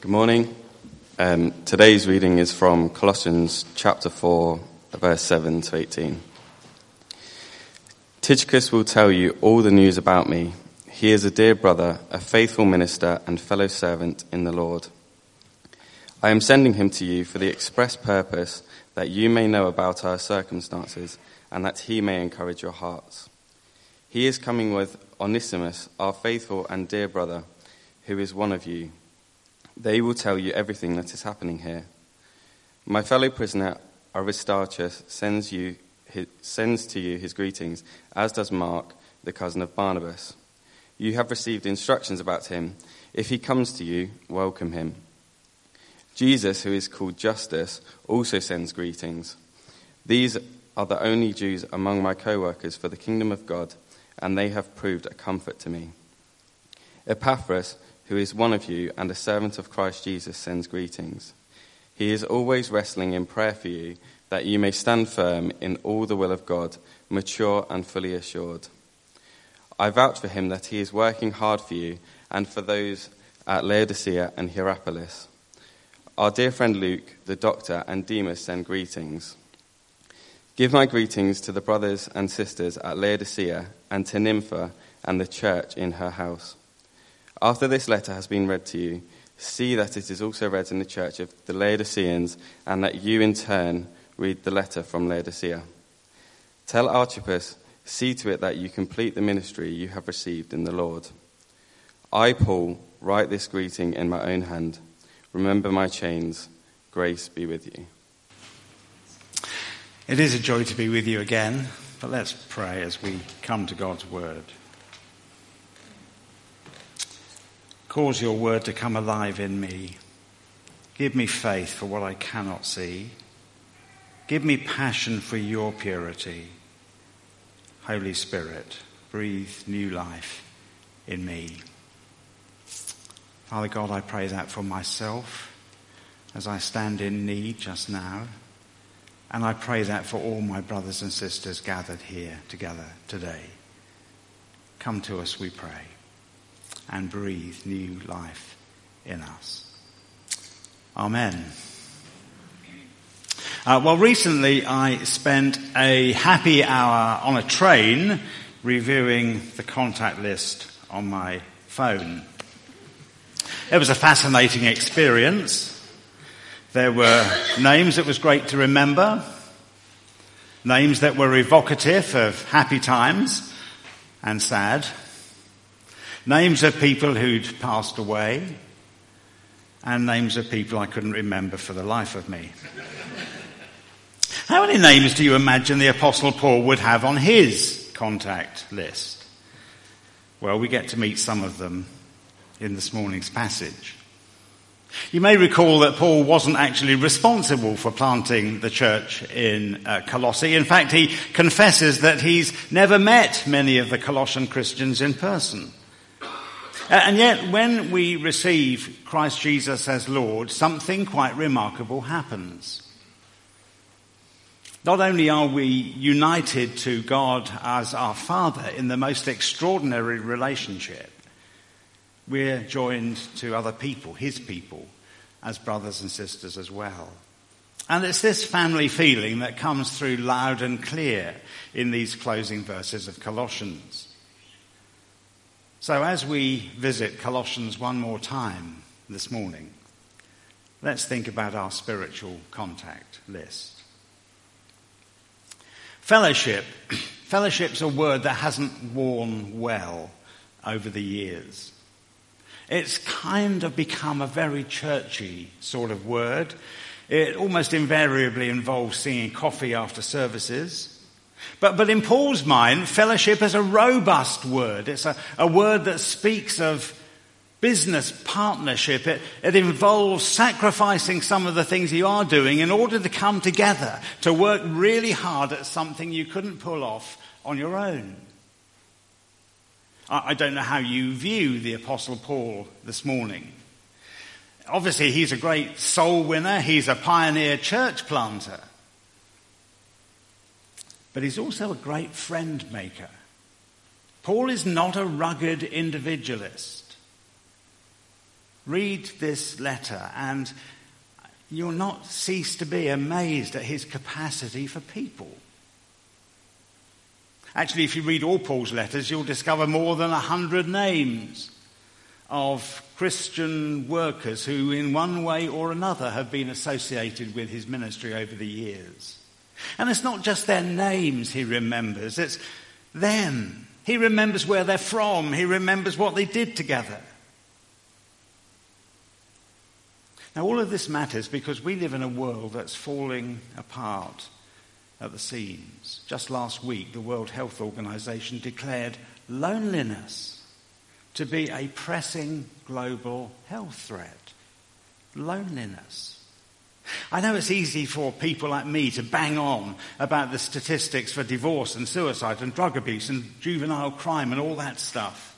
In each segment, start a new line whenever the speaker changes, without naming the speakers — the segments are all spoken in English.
Good morning. Um, today's reading is from Colossians chapter 4, verse 7 to 18. Tychicus will tell you all the news about me. He is a dear brother, a faithful minister, and fellow servant in the Lord. I am sending him to you for the express purpose that you may know about our circumstances and that he may encourage your hearts. He is coming with Onesimus, our faithful and dear brother, who is one of you they will tell you everything that is happening here. My fellow prisoner Aristarchus sends, you, his, sends to you his greetings, as does Mark, the cousin of Barnabas. You have received instructions about him. If he comes to you, welcome him. Jesus, who is called Justus, also sends greetings. These are the only Jews among my co workers for the kingdom of God, and they have proved a comfort to me. Epaphras, who is one of you and a servant of Christ Jesus, sends greetings. He is always wrestling in prayer for you, that you may stand firm in all the will of God, mature and fully assured. I vouch for him that he is working hard for you and for those at Laodicea and Hierapolis. Our dear friend Luke, the doctor, and Demas send greetings. Give my greetings to the brothers and sisters at Laodicea and to Nympha and the church in her house. After this letter has been read to you, see that it is also read in the church of the Laodiceans, and that you in turn read the letter from Laodicea. Tell Archippus, see to it that you complete the ministry you have received in the Lord. I, Paul, write this greeting in my own hand. Remember my chains. Grace be with you.
It is a joy to be with you again, but let's pray as we come to God's word. Cause your word to come alive in me. Give me faith for what I cannot see. Give me passion for your purity. Holy Spirit, breathe new life in me. Father God, I pray that for myself as I stand in need just now. And I pray that for all my brothers and sisters gathered here together today. Come to us, we pray and breathe new life in us. Amen. Uh, well, recently I spent a happy hour on a train reviewing the contact list on my phone. It was a fascinating experience. There were names that was great to remember, names that were evocative of happy times and sad, Names of people who'd passed away, and names of people I couldn't remember for the life of me. How many names do you imagine the Apostle Paul would have on his contact list? Well, we get to meet some of them in this morning's passage. You may recall that Paul wasn't actually responsible for planting the church in uh, Colossae. In fact, he confesses that he's never met many of the Colossian Christians in person. Uh, and yet, when we receive Christ Jesus as Lord, something quite remarkable happens. Not only are we united to God as our Father in the most extraordinary relationship, we're joined to other people, His people, as brothers and sisters as well. And it's this family feeling that comes through loud and clear in these closing verses of Colossians. So, as we visit Colossians one more time this morning, let's think about our spiritual contact list. Fellowship. Fellowship's a word that hasn't worn well over the years. It's kind of become a very churchy sort of word. It almost invariably involves singing coffee after services but, but in Paul's mind, fellowship is a robust word. It's a, a word that speaks of business partnership. It, it involves sacrificing some of the things you are doing in order to come together, to work really hard at something you couldn't pull off on your own. I, I don't know how you view the Apostle Paul this morning. Obviously, he's a great soul winner. He's a pioneer church planter but he's also a great friend maker. Paul is not a rugged individualist. read this letter and you'll not cease to be amazed at his capacity for people. Actually, if you read all Paul's letters, you'll discover more than a hundred names of Christian workers who, in one way or another, have been associated with his ministry over the years. And it's not just their names he remembers, it's them. He remembers where they're from, he remembers what they did together. Now, all of this matters because we live in a world that's falling apart at the seams. Just last week, the World Health Organization declared loneliness to be a pressing global health threat. Loneliness. I know it's easy for people like me to bang on about the statistics for divorce and suicide and drug abuse and juvenile crime and all that stuff.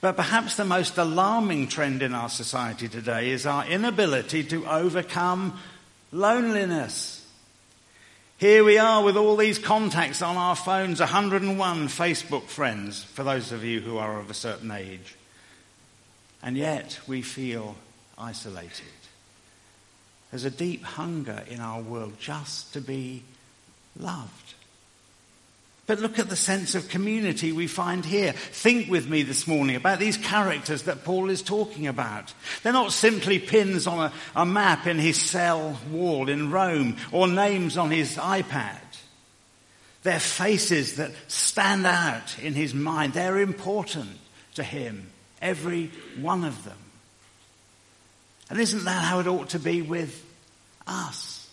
But perhaps the most alarming trend in our society today is our inability to overcome loneliness. Here we are with all these contacts on our phones, 101 Facebook friends, for those of you who are of a certain age. And yet we feel isolated. There's a deep hunger in our world just to be loved. But look at the sense of community we find here. Think with me this morning about these characters that Paul is talking about. They're not simply pins on a, a map in his cell wall in Rome or names on his iPad. They're faces that stand out in his mind. They're important to him, every one of them. And isn't that how it ought to be with us?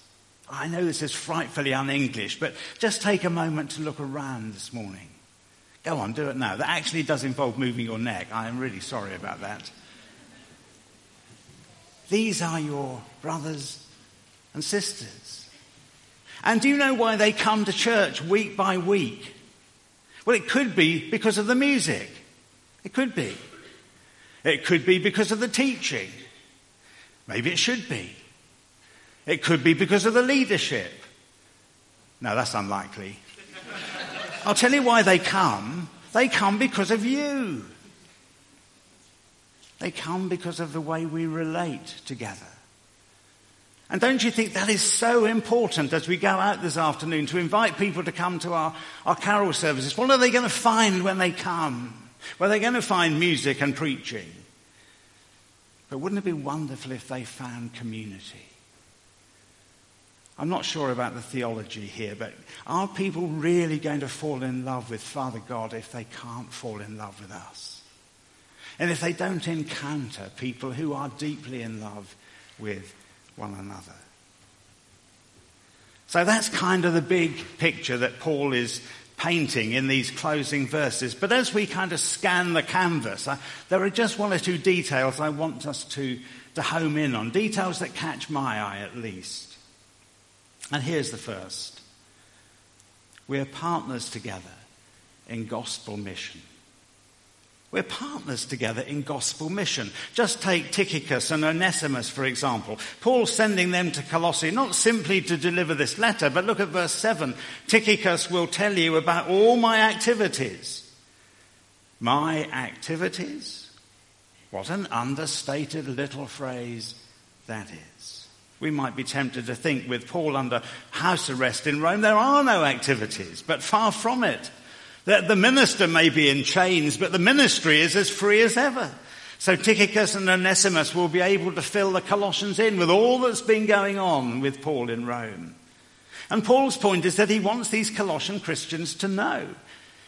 I know this is frightfully un English, but just take a moment to look around this morning. Go on, do it now. That actually does involve moving your neck. I am really sorry about that. These are your brothers and sisters. And do you know why they come to church week by week? Well, it could be because of the music. It could be. It could be because of the teaching. Maybe it should be. It could be because of the leadership. No, that's unlikely. I'll tell you why they come. They come because of you. They come because of the way we relate together. And don't you think that is so important as we go out this afternoon to invite people to come to our, our carol services? What are they going to find when they come? Well, they're going to find music and preaching. But wouldn't it be wonderful if they found community? I'm not sure about the theology here, but are people really going to fall in love with Father God if they can't fall in love with us? And if they don't encounter people who are deeply in love with one another? So that's kind of the big picture that Paul is painting in these closing verses. But as we kind of scan the canvas, I, there are just one or two details I want us to, to home in on, details that catch my eye at least. And here's the first we're partners together in gospel mission. We're partners together in gospel mission. Just take Tychicus and Onesimus, for example. Paul's sending them to Colossae, not simply to deliver this letter, but look at verse 7. Tychicus will tell you about all my activities. My activities? What an understated little phrase that is. We might be tempted to think with Paul under house arrest in Rome, there are no activities, but far from it. That the minister may be in chains, but the ministry is as free as ever. So Tychicus and Onesimus will be able to fill the Colossians in with all that's been going on with Paul in Rome. And Paul's point is that he wants these Colossian Christians to know.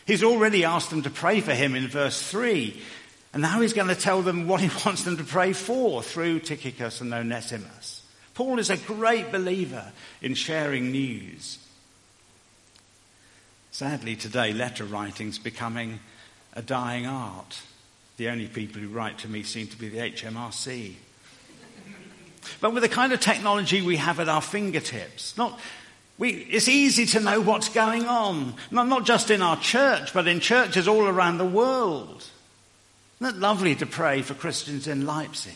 He's already asked them to pray for him in verse 3. And now he's going to tell them what he wants them to pray for through Tychicus and Onesimus. Paul is a great believer in sharing news. Sadly, today, letter writing's becoming a dying art. The only people who write to me seem to be the HMRC. But with the kind of technology we have at our fingertips, not, we, it's easy to know what's going on, not, not just in our church, but in churches all around the world. Isn't it lovely to pray for Christians in Leipzig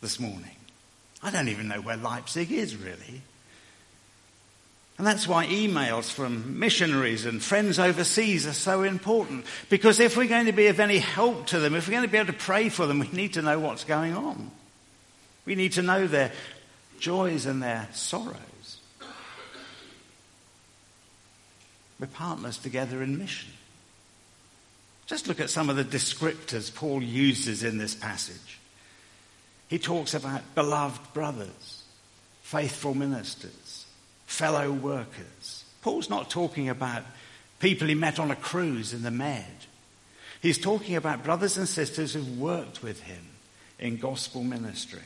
this morning? I don't even know where Leipzig is, really. And that's why emails from missionaries and friends overseas are so important. Because if we're going to be of any help to them, if we're going to be able to pray for them, we need to know what's going on. We need to know their joys and their sorrows. We're partners together in mission. Just look at some of the descriptors Paul uses in this passage. He talks about beloved brothers, faithful ministers, fellow workers. Paul's not talking about people he met on a cruise in the Med. He's talking about brothers and sisters who've worked with him in gospel ministry.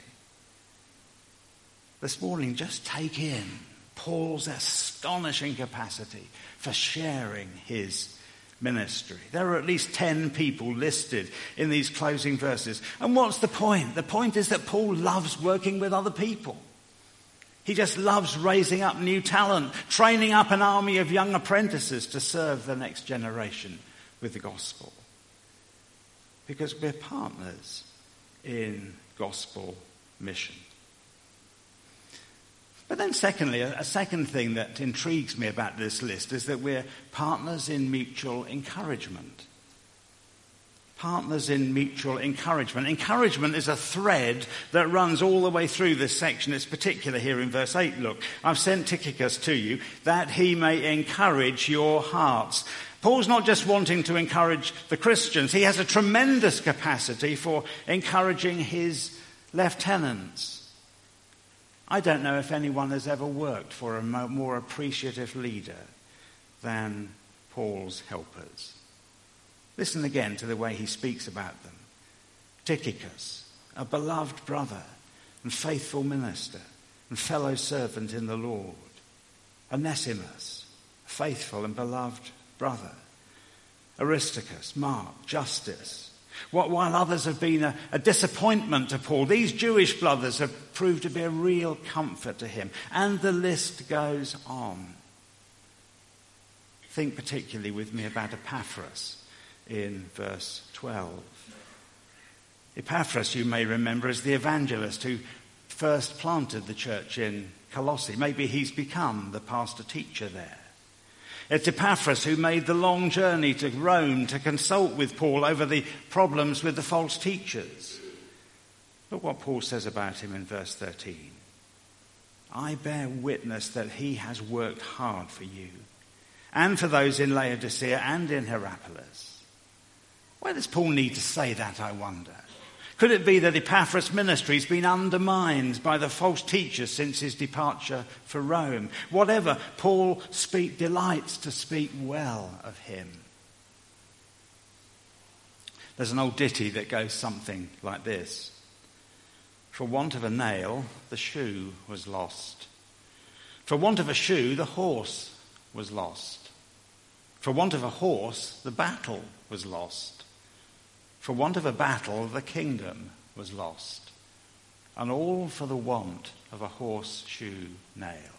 This morning, just take in Paul's astonishing capacity for sharing his ministry. There are at least 10 people listed in these closing verses. And what's the point? The point is that Paul loves working with other people. He just loves raising up new talent, training up an army of young apprentices to serve the next generation with the gospel. Because we're partners in gospel mission. But then, secondly, a, second thing that intrigues me about this list is that we're partners in mutual encouragement. Partners in mutual encouragement. Encouragement is a thread that runs all the way through this section. It's particular here in verse 8. Look, I've sent Tychicus to you that he may encourage your hearts. Paul's not just wanting to encourage the Christians, he has a tremendous capacity for encouraging his lieutenants. I don't know if anyone has ever worked for a more appreciative leader than Paul's helpers. Listen again to the way he speaks about them. Tychicus, a beloved brother and faithful minister and fellow servant in the Lord. Onesimus, a faithful and beloved brother. Aristarchus, Mark, Justus, while others have been a, a, disappointment to Paul, these Jewish brothers have proved to be a real comfort to him. And the list goes on. Think particularly with me about Epaphras in verse 12. Epaphras, you may remember, is the evangelist who first planted the church in Colossae. Maybe he's become the pastor teacher there. It's Epaphras who made the long journey to Rome to consult with Paul over the problems with the false teachers. Look what Paul says about him in verse 13. I bear witness that he has worked hard for you and for those in Laodicea and in Hierapolis. Why does Paul need to say that, I wonder? Could it be that Epaphras' ministry has been undermined by the false teachers since his departure for Rome? Whatever, Paul speak, delights to speak well of him. There's an old ditty that goes something like this For want of a nail, the shoe was lost. For want of a shoe, the horse was lost. For want of a horse, the battle was lost. For want of a battle, the kingdom was lost, and all for the want of a horseshoe nail.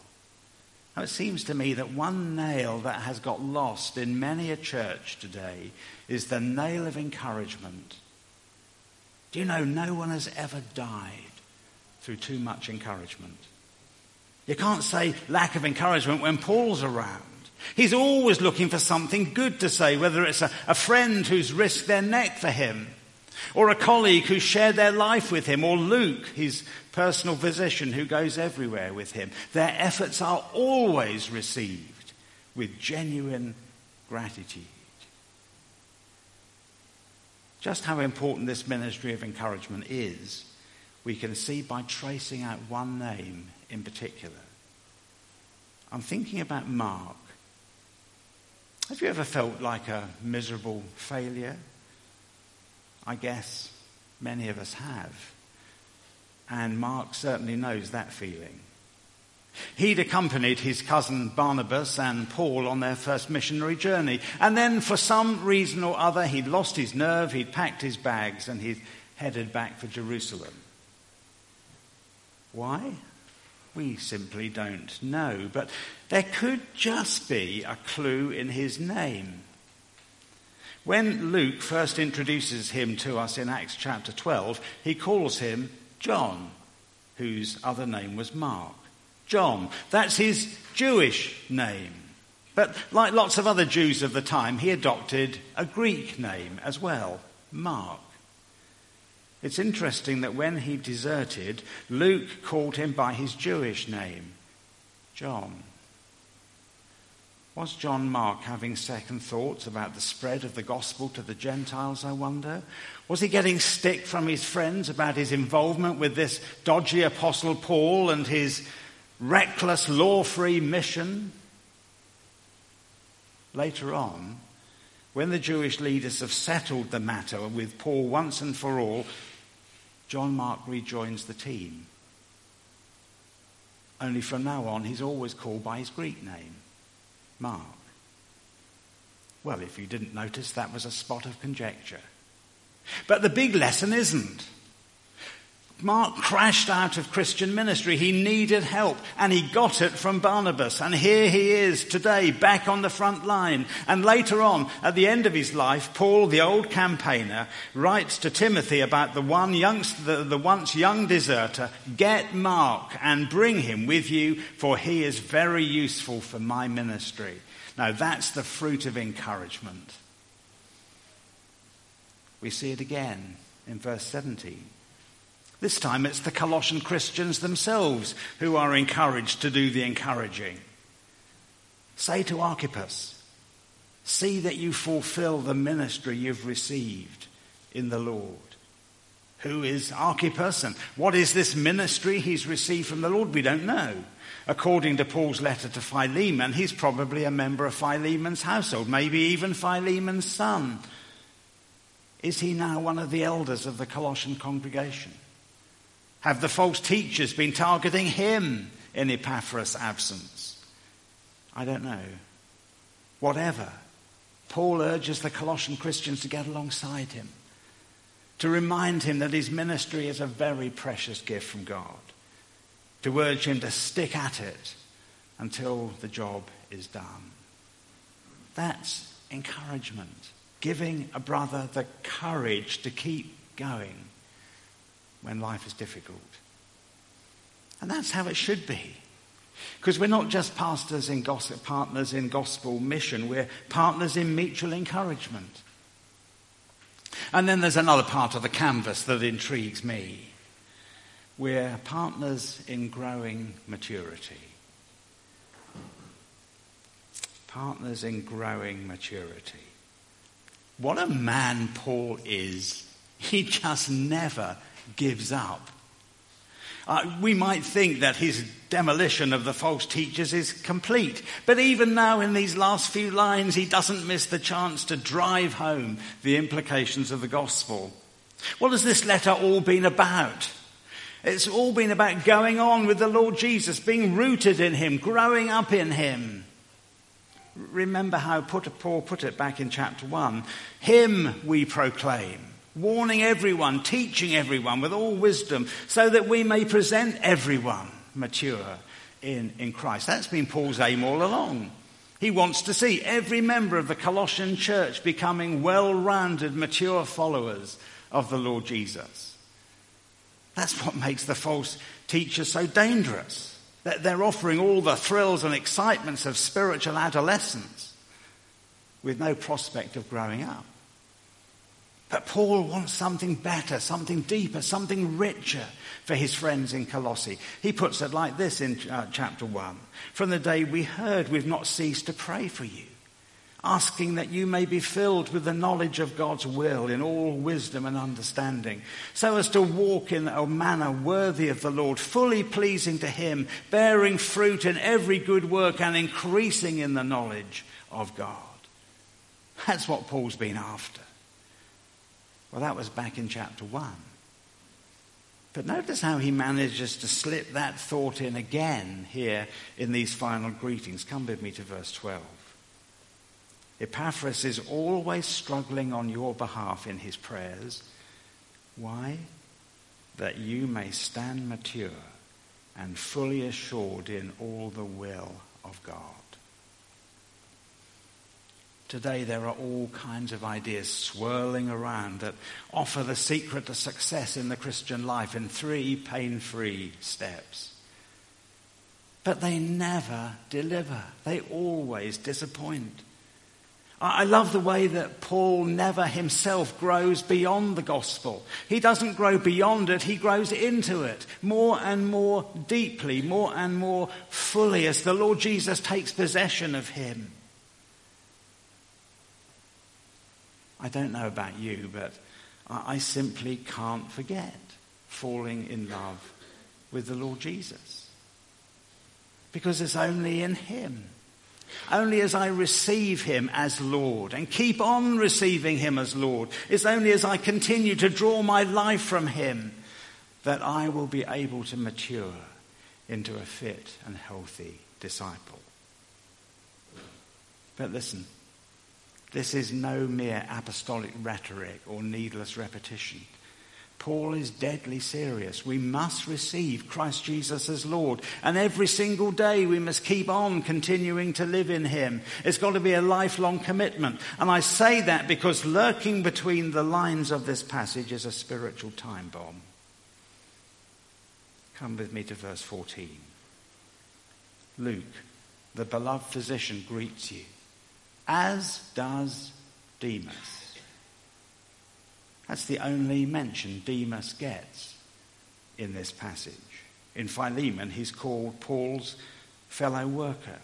Now, it seems to me that one nail that has got lost in many a church today is the nail of encouragement. Do you know no one has ever died through too much encouragement? You can't say lack of encouragement when Paul's around. He's always looking for something good to say, whether it's a, a, friend who's risked their neck for him, or a colleague who shared their life with him, or Luke, his personal physician who goes everywhere with him. Their efforts are always received with genuine gratitude. Just how important this ministry of encouragement is, we can see by tracing out one name in particular. I'm thinking about Mark. Have you ever felt like a miserable failure? I guess many of us have. And Mark certainly knows that feeling. He'd accompanied his cousin Barnabas and Paul on their first missionary journey. And then, for some reason or other, he'd lost his nerve, he'd packed his bags, and he'd headed back for Jerusalem. Why? We simply don't know. But there could just be a clue in his name. When Luke first introduces him to us in Acts chapter 12, he calls him John, whose other name was Mark. John. That's his Jewish name. But like lots of other Jews of the time, he adopted a Greek name as well, Mark. It's interesting that when he deserted, Luke called him by his Jewish name, John. Was John Mark having second thoughts about the spread of the gospel to the Gentiles, I wonder? Was he getting stick from his friends about his involvement with this dodgy apostle Paul and his reckless, law free mission? Later on, when the Jewish leaders have settled the matter with Paul once and for all, John Mark rejoins the team. Only from now on, he's always called by his Greek name. Mark. Well, if you didn't notice, that was a spot of conjecture. But the big lesson isn't. Mark crashed out of Christian ministry. He needed help and he got it from Barnabas. And here he is today back on the front line. And later on, at the end of his life, Paul, the old campaigner, writes to Timothy about the one youngst- the, the once young deserter, get Mark and bring him with you for he is very useful for my ministry. Now that's the fruit of encouragement. We see it again in verse 17. This time it's the Colossian Christians themselves who are encouraged to do the encouraging. Say to Archippus, see that you fulfill the ministry you've received in the Lord. Who is Archippus and what is this ministry he's received from the Lord? We don't know. According to Paul's letter to Philemon, he's probably a member of Philemon's household, maybe even Philemon's son. Is he now one of the elders of the Colossian congregation? Have the false teachers been targeting him in Epaphras' absence? I don't know. Whatever. Paul urges the Colossian Christians to get alongside him, to remind him that his ministry is a very precious gift from God, to urge him to stick at it until the job is done. That's encouragement, giving a brother the courage to keep going when life is difficult. And that's how it should be. Because we're not just pastors in gospel, partners in gospel mission, we're partners in mutual encouragement. And then there's another part of the canvas that intrigues me. We're partners in growing maturity. Partners in growing maturity. What a man Paul is. He just never gives up. Uh, we might think that his demolition of the false teachers is complete. But even now, in these last few lines, he doesn't miss the chance to drive home the implications of the gospel. What has this letter all been about? It's all been about going on with the Lord Jesus, being rooted in him, growing up in him. Remember how Paul put it back in chapter 1 Him we proclaim warning everyone, teaching everyone with all wisdom, so that we may present everyone mature in, in Christ. That's been Paul's aim all along. He wants to see every member of the Colossian church becoming well rounded, mature followers of the Lord Jesus. That's what makes the false teachers so dangerous. That they're offering all the thrills and excitements of spiritual adolescence with no prospect of growing up. But Paul wants something better, something deeper, something richer for his friends in Colossae. He puts it like this in uh, chapter 1 From the day we heard, we've not ceased to pray for you, asking that you may be filled with the knowledge of God's will in all wisdom and understanding, so as to walk in a manner worthy of the Lord, fully pleasing to him, bearing fruit in every good work and increasing in the knowledge of God. That's what Paul's been after. Well, that was back in chapter 1. But notice how he manages to slip that thought in again here in these final greetings. Come with me to verse 12. Epaphras is always struggling on your behalf in his prayers. Why? That you may stand mature and fully assured in all the will of God. Today, there are all kinds of ideas swirling around that offer the secret to success in the Christian life in three pain free steps. but they never deliver. They always disappoint. I love the way that Paul never himself grows beyond the gospel. He doesn't grow beyond it, he grows into it more and more deeply, more and more fully as the Lord Jesus takes possession of him. I don't know about you, but I simply can't forget falling in love with the Lord Jesus. Because it's only in Him only as I receive him as Lord and keep on receiving him as Lord. It's only as I continue to draw my life from him that I will be able to mature into a fit and healthy disciple. But listen, this is no mere apostolic rhetoric or needless repetition. Paul is deadly serious. We must receive Christ Jesus as Lord. And every single day we must keep on continuing to live in Him. It's got to be a lifelong commitment. And I say that because lurking between the lines of this passage is a spiritual time bomb. Come with me to verse 14. Luke, the beloved physician, greets you, as does Demas. That's the only mention Demas gets in this passage. In Philemon, he's called Paul's fellow worker.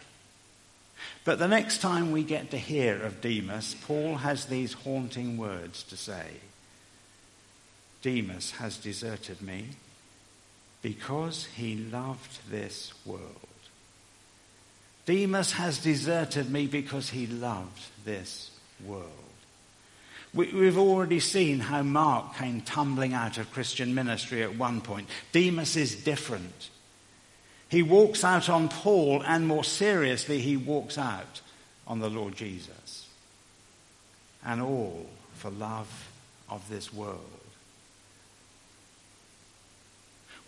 But the next time we get to hear of Demas, Paul has these haunting words to say Demas has deserted me because he loved this world. Demas has deserted me because he loved this world. We, have already seen how Mark came tumbling out of Christian ministry at one point. Demas is different. He walks out on Paul, and more seriously, he walks out on the Lord Jesus. And all for love of this world.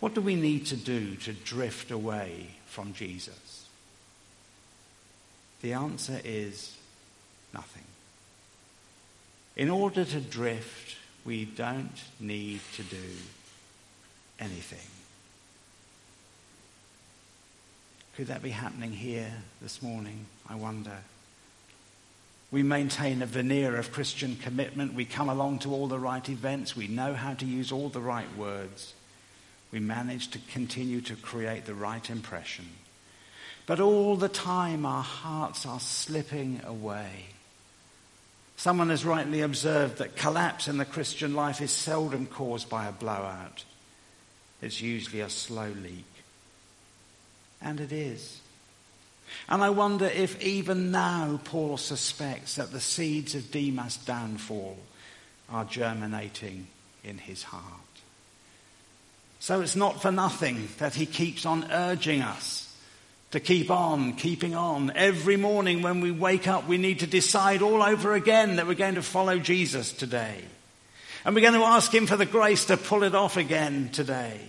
What do we need to do to drift away from Jesus? The answer is nothing. In order to drift, we don't need to do anything. Could that be happening here this morning? I wonder. We maintain a veneer of Christian commitment. We come along to all the right events. We know how to use all the right words. We manage to continue to create the right impression. But all the time, our hearts are slipping away Someone has rightly observed that collapse in the Christian life is seldom caused by a blowout. It's usually a slow leak. And it is. And I wonder if even now Paul suspects that the seeds of Demas' downfall are germinating in his heart. So it's not for nothing that he keeps on urging us to keep on, keeping on. Every morning when we wake up, we need to decide all over again that we're going to follow Jesus today. And we're going to ask Him for the grace to pull it off again today.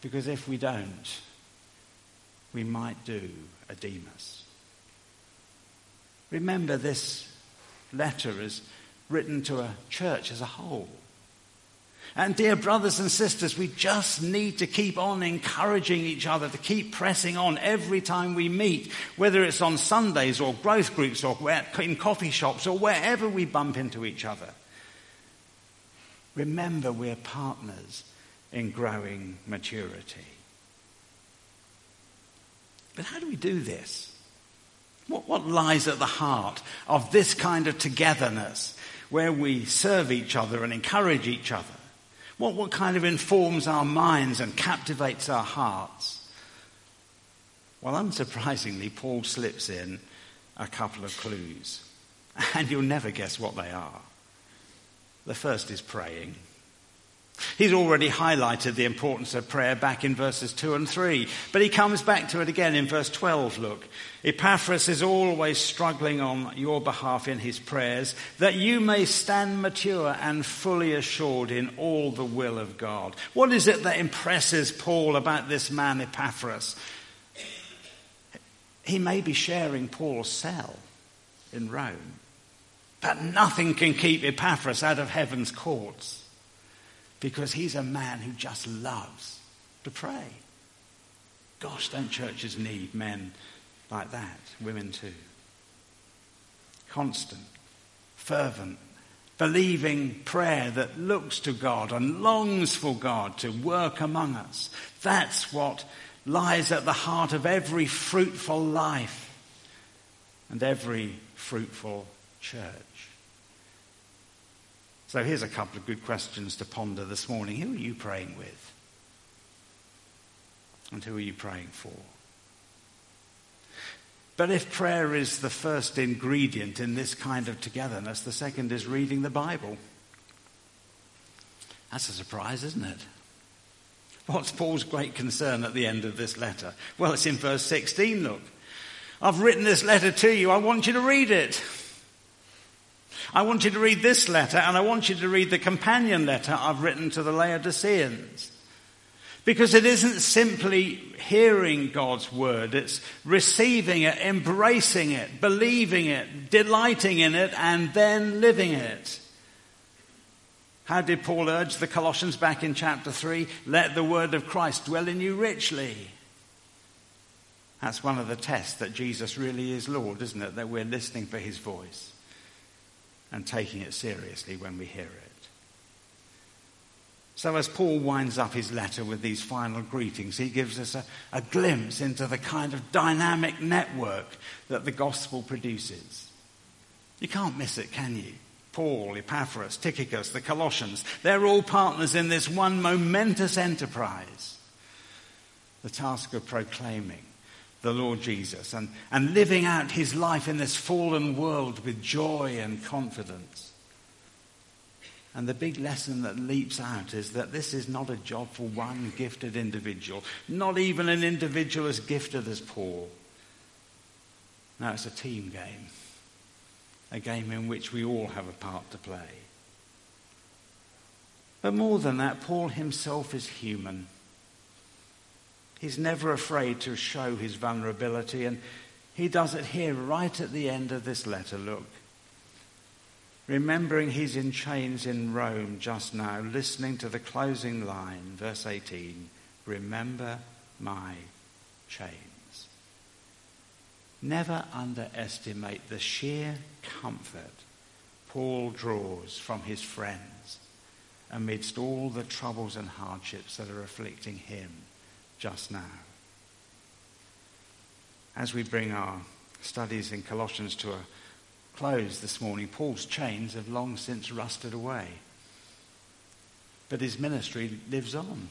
Because if we don't, we might do a Demas. Remember, this letter is written to a church as a whole. And dear brothers and sisters, we just need to keep on encouraging each other to keep pressing on every time we meet, whether it's on Sundays or growth groups or in coffee shops or wherever we bump into each other. Remember, we're partners in growing maturity. But how do we do this? What, what lies at the heart of this kind of togetherness where we serve each other and encourage each other? What, what kind of informs our minds and captivates our hearts? Well, unsurprisingly, Paul slips in a couple of clues. And you'll never guess what they are. The first is praying. He's already highlighted the importance of prayer back in verses 2 and 3, but he comes back to it again in verse 12. Look, Epaphras is always struggling on your behalf in his prayers, that you may stand mature and fully assured in all the will of God. What is it that impresses Paul about this man, Epaphras? He may be sharing Paul's cell in Rome, but nothing can keep Epaphras out of heaven's courts because he's a man who just loves to pray. Gosh, don't churches need men like that? Women too. Constant, fervent, believing prayer that looks to God and longs for God to work among us. That's what lies at the heart of every fruitful life and every fruitful church. So here's a couple of good questions to ponder this morning. Who are you praying with? And who are you praying for? But if prayer is the first ingredient in this kind of togetherness, the second is reading the Bible. That's a surprise, isn't it? What's Paul's great concern at the end of this letter? Well, it's in verse 16, look. I've written this letter to you. I want you to read it. I want you to read this letter, and I want you to read the companion letter I've written to the Laodiceans. Because it isn't simply hearing God's word, it's receiving it, embracing it, believing it, delighting in it, and then living it. How did Paul urge the Colossians back in chapter 3? Let the word of Christ dwell in you richly. That's one of the tests that Jesus really is Lord, isn't it? That we're listening for his voice and taking it seriously when we hear it. So, as Paul winds up his letter with these final greetings, he gives us a, a, glimpse into the kind of dynamic network that the gospel produces. You can't miss it, can you? Paul, Epaphras, Tychicus, the Colossians, they're all partners in this one momentous enterprise the task of proclaiming the Lord Jesus and, and living out his life in this fallen world with joy and confidence. And the big lesson that leaps out is that this is not a job for one gifted individual, not even an individual as gifted as Paul. Now it's a team game, a game in which we all have a part to play. But more than that, Paul himself is human. He's never afraid to show his vulnerability, and he does it here right at the end of this letter. Look remembering he's in chains in Rome just now, listening to the closing line, verse 18 Remember my chains. Never underestimate the sheer comfort Paul draws from his friends amidst all the troubles and hardships that are afflicting him just now. As we bring our studies in Colossians to a close this morning, Paul's chains have long since rusted away. But his ministry lives on.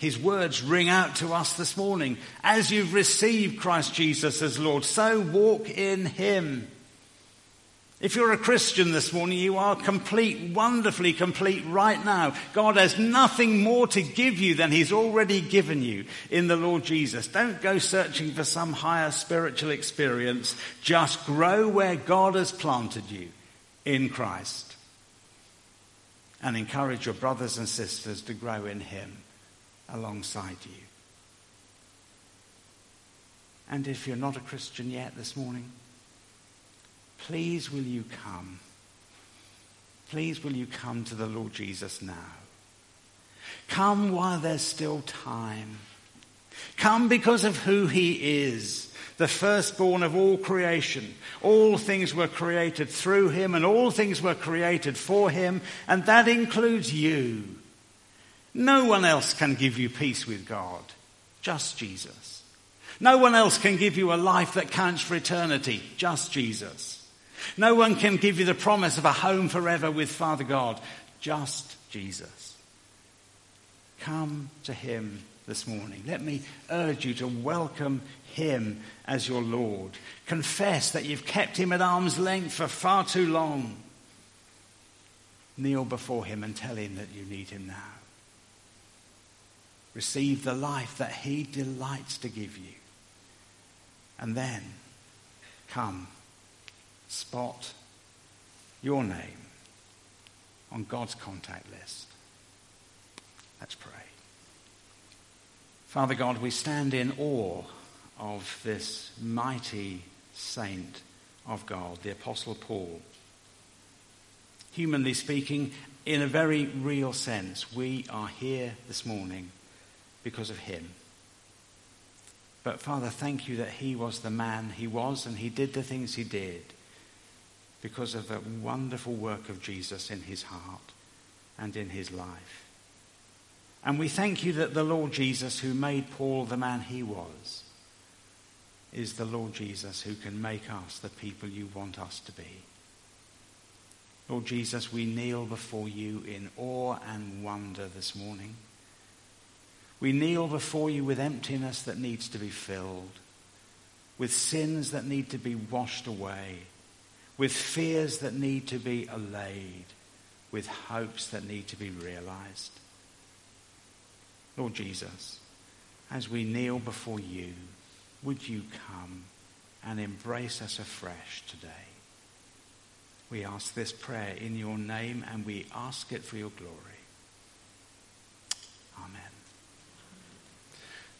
His words ring out to us this morning. As you've received Christ Jesus as Lord, so walk in him. If you're a Christian this morning, you are complete, wonderfully complete right now. God has nothing more to give you than He's already given you in the Lord Jesus. Don't go searching for some higher spiritual experience. Just grow where God has planted you in Christ. And encourage your brothers and sisters to grow in Him alongside you. And if you're not a Christian yet this morning, Please will you come? Please will you come to the Lord Jesus now? Come while there's still time. Come because of who he is, the firstborn of all creation. All things were created through him and all things were created for him, and that includes you. No one else can give you peace with God, just Jesus. No one else can give you a life that counts for eternity, just Jesus. No one can give you the promise of a home forever with Father God, just Jesus. Come to him this morning. Let me urge you to welcome him as your Lord. Confess that you've kept him at arm's length for far too long. Kneel before him and tell him that you need him now. Receive the life that he delights to give you. And then come spot your name on God's contact list. Let's pray. Father God, we stand in awe of this mighty saint of God, the Apostle Paul. Humanly speaking, in a very real sense, we are here this morning because of him. But Father, thank you that he was the man he was and he did the things he did because of the wonderful work of Jesus in his heart and in his life. And we thank you that the Lord Jesus, who made Paul the man he was, is the Lord Jesus who can make us the people you want us to be. Lord Jesus, we kneel before you in awe and wonder this morning. We kneel before you with emptiness that needs to be filled, with sins that need to be washed away, with fears that need to be allayed, with hopes that need to be realized. Lord Jesus, as we kneel before you, would you come and embrace us afresh today? We ask this prayer in your name and we ask it for your glory. Amen.